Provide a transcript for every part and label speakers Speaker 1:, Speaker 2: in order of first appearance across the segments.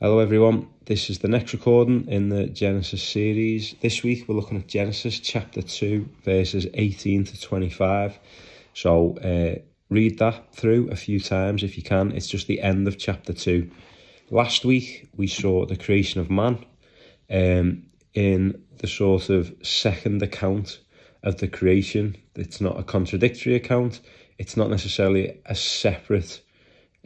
Speaker 1: Hello, everyone. This is the next recording in the Genesis series. This week we're looking at Genesis chapter 2, verses 18 to 25. So, uh, read that through a few times if you can. It's just the end of chapter 2. Last week we saw the creation of man um, in the sort of second account of the creation. It's not a contradictory account, it's not necessarily a separate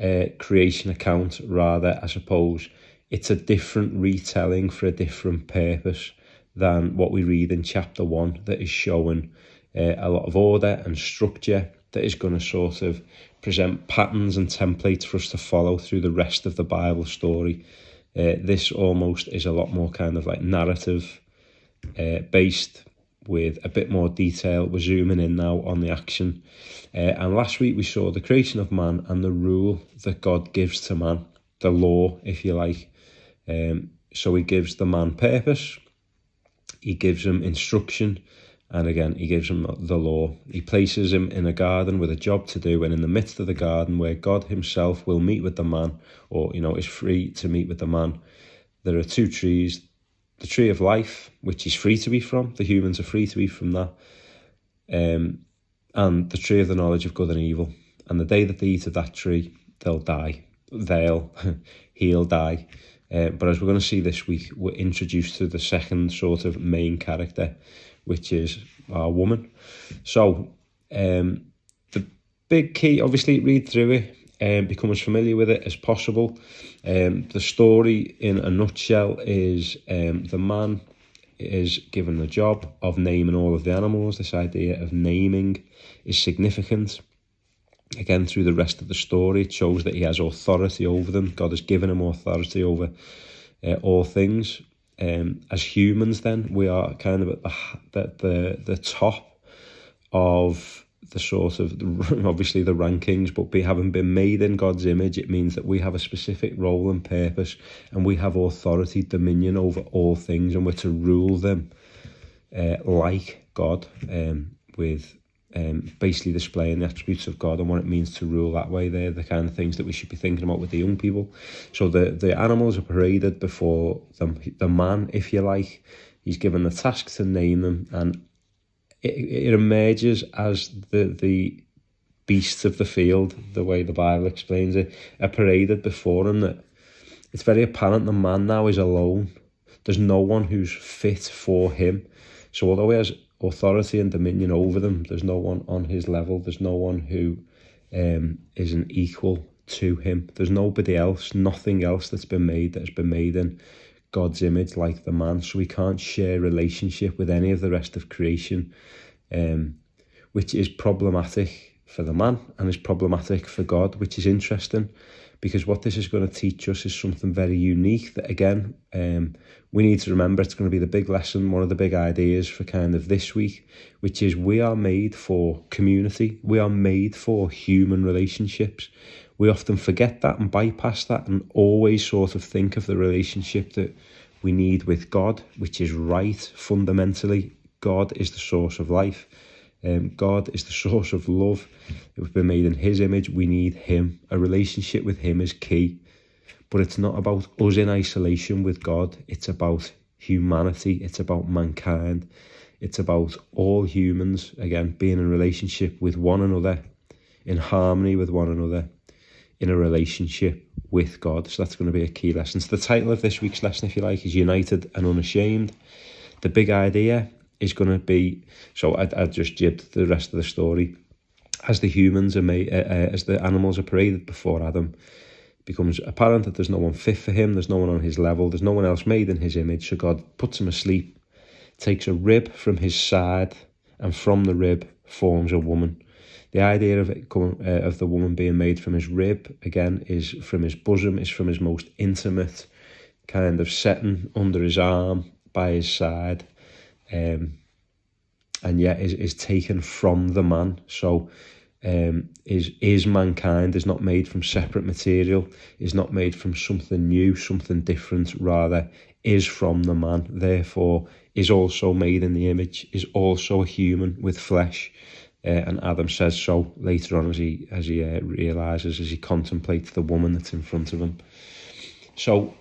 Speaker 1: uh, creation account, rather, I suppose it's a different retelling for a different purpose than what we read in chapter 1 that is showing uh, a lot of order and structure that is going to sort of present patterns and templates for us to follow through the rest of the Bible story. Uh, this almost is a lot more kind of like narrative uh, based with a bit more detail. We're zooming in now on the action. Uh, and last week we saw the creation of man and the rule that God gives to man, the law, if you like. Um, so he gives the man purpose, he gives him instruction, and again, he gives him the law. He places him in a garden with a job to do, and in the midst of the garden, where God Himself will meet with the man, or you know, is free to meet with the man, there are two trees the tree of life, which is free to be from. The humans are free to be from that. Um, and the tree of the knowledge of good and evil. And the day that they eat of that tree, they'll die. They'll, he'll die. Uh, but as we're going to see this week, we're introduced to the second sort of main character, which is our woman. So, um, the big key, obviously, read through it um, become as familiar with it as possible. Um, the story, in a nutshell, is um, the man is given the job of naming all of the animals. This idea of naming is significant. Again, through the rest of the story, it shows that he has authority over them. God has given him authority over uh, all things. Um, as humans, then we are kind of at the the the, the top of the sort of obviously the rankings, but be having been made in God's image, it means that we have a specific role and purpose, and we have authority, dominion over all things, and we're to rule them uh, like God, um, with um, basically displaying the attributes of God and what it means to rule that way. They're the kind of things that we should be thinking about with the young people. So the the animals are paraded before the the man, if you like. He's given the task to name them, and it, it emerges as the the beasts of the field, the way the Bible explains it, are paraded before him. That it's very apparent the man now is alone. There's no one who's fit for him. So although he has authority and dominion over them, there's no one on his level. There's no one who um, is an equal to him. There's nobody else, nothing else that's been made that has been made in God's image like the man, so we can't share relationship with any of the rest of creation, um, which is problematic for the man and is problematic for God, which is interesting because what this is going to teach us is something very unique that again um, we need to remember it's going to be the big lesson one of the big ideas for kind of this week which is we are made for community we are made for human relationships we often forget that and bypass that and always sort of think of the relationship that we need with God, which is right fundamentally. God is the source of life. Um, God is the source of love. We've been made in His image. We need Him. A relationship with Him is key. But it's not about us in isolation with God. It's about humanity. It's about mankind. It's about all humans, again, being in relationship with one another, in harmony with one another in a relationship with God. So that's going to be a key lesson. So the title of this week's lesson, if you like, is United and Unashamed. The big idea is going to be so I, I just did the rest of the story. As the humans are made, uh, uh, as the animals are paraded before Adam, becomes apparent that there's no one fit for him, there's no one on his level, there's no one else made in his image. So God puts him asleep, takes a rib from his side, and from the rib forms a woman. The idea of it uh, of the woman being made from his rib again is from his bosom, is from his most intimate kind of setting under his arm by his side, um, and yet is is taken from the man. So. Um, is is mankind is not made from separate material, is not made from something new, something different. Rather, is from the man. Therefore, is also made in the image. Is also a human with flesh. Uh, and Adam says so later on as he as he uh, realizes as he contemplates the woman that's in front of him. So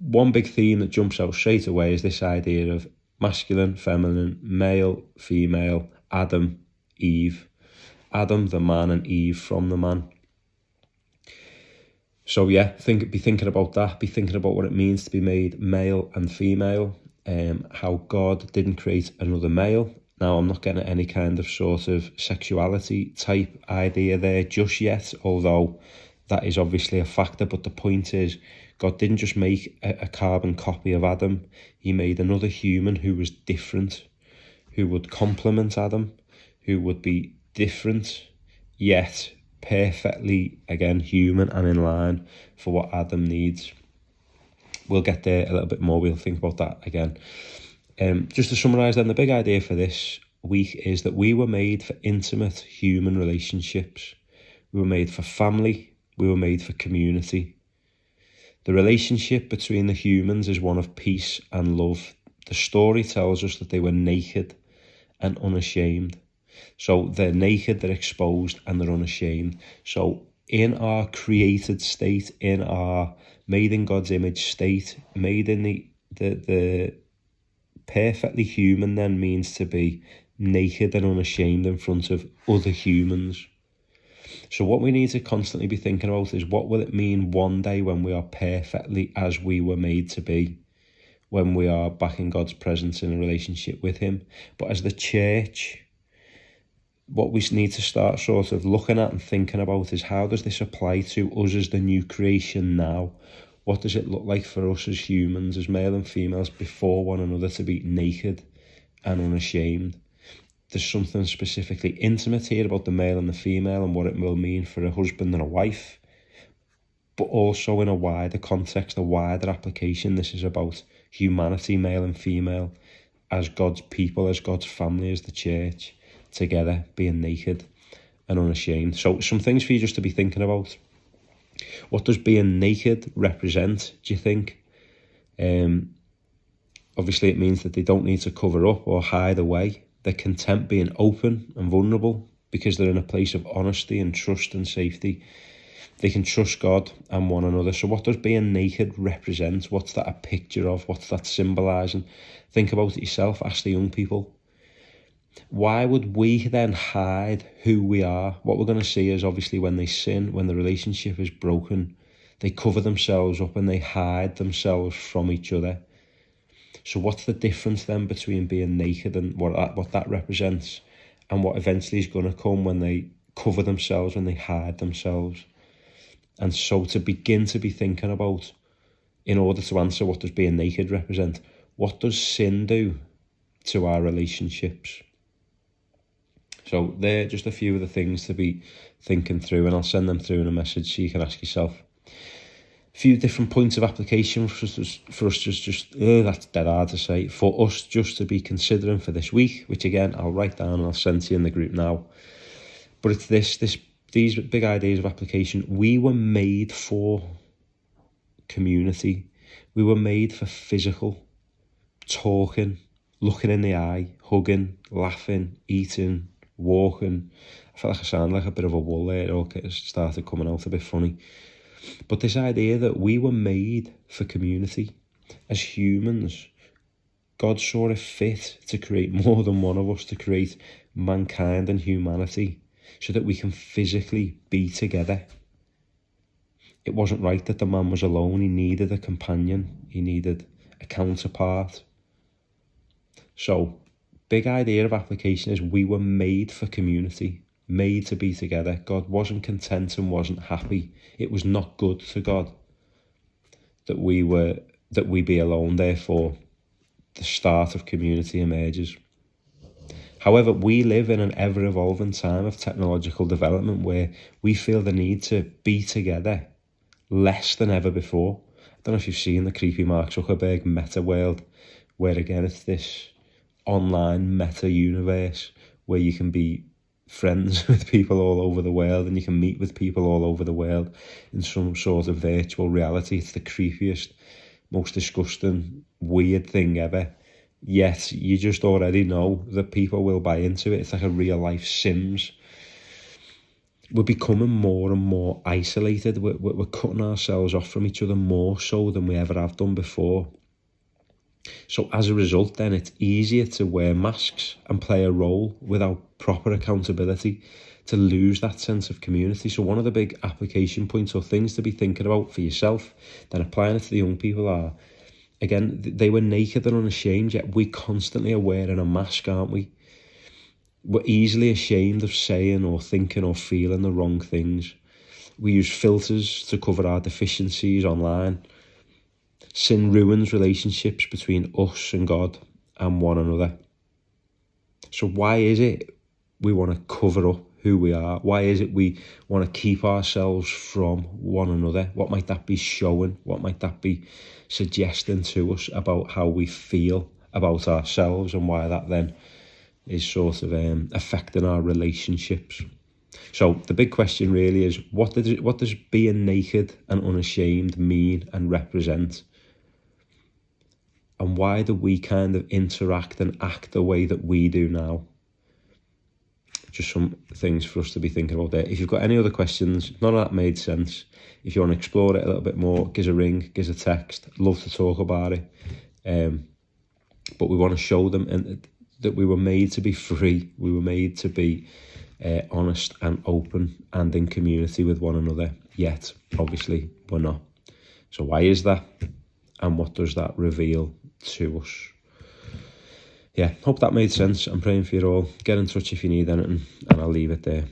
Speaker 1: one big theme that jumps out straight away is this idea of masculine, feminine, male, female, Adam, Eve. Adam, the man, and Eve from the man. So yeah, think be thinking about that. Be thinking about what it means to be made male and female. Um, how God didn't create another male. Now I'm not getting any kind of sort of sexuality type idea there just yet, although that is obviously a factor. But the point is, God didn't just make a, a carbon copy of Adam. He made another human who was different, who would complement Adam, who would be different, yet perfectly, again, human and in line for what Adam needs. We'll get there a little bit more. We'll think about that again. Um, just to summarise then, the big idea for this week is that we were made for intimate human relationships. We were made for family. We were made for community. The relationship between the humans is one of peace and love. The story tells us that they were naked and unashamed. So they're naked, they're exposed, and they're unashamed. So in our created state, in our made in God's image state, made in the the the perfectly human then means to be naked and unashamed in front of other humans. So what we need to constantly be thinking about is what will it mean one day when we are perfectly as we were made to be, when we are back in God's presence in a relationship with Him. But as the church, what we need to start sort of looking at and thinking about is how does this apply to us as the new creation now? What does it look like for us as humans, as male and females, before one another to be naked and unashamed? There's something specifically intimate here about the male and the female and what it will mean for a husband and a wife. But also in a wider context, a wider application, this is about humanity, male and female, as God's people, as God's family, as the church together, being naked and unashamed. So, some things for you just to be thinking about. What does being naked represent, do you think? Um, obviously, it means that they don't need to cover up or hide away. They're content being open and vulnerable because they're in a place of honesty and trust and safety. They can trust God and one another. So, what does being naked represent? What's that a picture of? What's that symbolising? Think about it yourself. Ask the young people why would we then hide who we are? What we're going to see is obviously when they sin, when the relationship is broken, they cover themselves up and they hide themselves from each other. So what's the difference then between being naked and what that, what that represents and what eventually is going to come when they cover themselves, when they hide themselves? And so to begin to be thinking about, in order to answer what does being naked represent, what does sin do to our relationships? So they're just a few of the things to be thinking through, and I'll send them through in a message so you can ask yourself. Few different points of application for us, for us just, just uh, that's dead hard to say, for us just to be considering for this week, which again, I'll write down and I'll send to you in the group now. But it's this, this, these big ideas of application. We were made for community. We were made for physical, talking, looking in the eye, hugging, laughing, eating, walking. I felt like I sounded like a bit of a wool there. It all started coming out a bit funny. But this idea that we were made for community as humans, God saw it fit to create more than one of us, to create mankind and humanity so that we can physically be together. It wasn't right that the man was alone. He needed a companion. He needed a counterpart. So big idea of application is we were made for community, made to be together. God wasn't content and wasn't happy. It was not good to God that we were that we be alone. Therefore, the start of community emerges. However, we live in an ever evolving time of technological development where we feel the need to be together less than ever before. I don't know if you've seen the creepy Mark Zuckerberg meta world, where again it's this online meta universe where you can be friends with people all over the world and you can meet with people all over the world in some sort of virtual reality. It's the creepiest, most disgusting, weird thing ever. Yet you just already know that people will buy into it. It's like a real life Sims. we're becoming more and more isolated. We're, we're cutting ourselves off from each other more so than we ever have done before. So as a result, then it's easier to wear masks and play a role without proper accountability to lose that sense of community. So one of the big application points or things to be thinking about for yourself, then applying it to the young people are, again, they were naked and unashamed, yet we constantly are wearing a mask, aren't we? We're easily ashamed of saying or thinking or feeling the wrong things. We use filters to cover our deficiencies online. Sin ruins relationships between us and God and one another. So why is it we want to cover up who we are? Why is it we want to keep ourselves from one another? What might that be showing? What might that be suggesting to us about how we feel about ourselves and why that then is sort of um, affecting our relationships. So the big question really is what does what does being naked and unashamed mean and represent? And why do we kind of interact and act the way that we do now? Just some things for us to be thinking about there. If you've got any other questions, none of that made sense. If you want to explore it a little bit more, give us a ring, give us a text. love to talk about it. Um, but we want to show them and that we were made to be free. We were made to be uh, honest and open and in community with one another. Yet, obviously, we're not. So why is that? And what does that reveal to us? Yeah, hope that made sense. I'm praying for you all. Get in touch if you need anything, and I'll leave it there.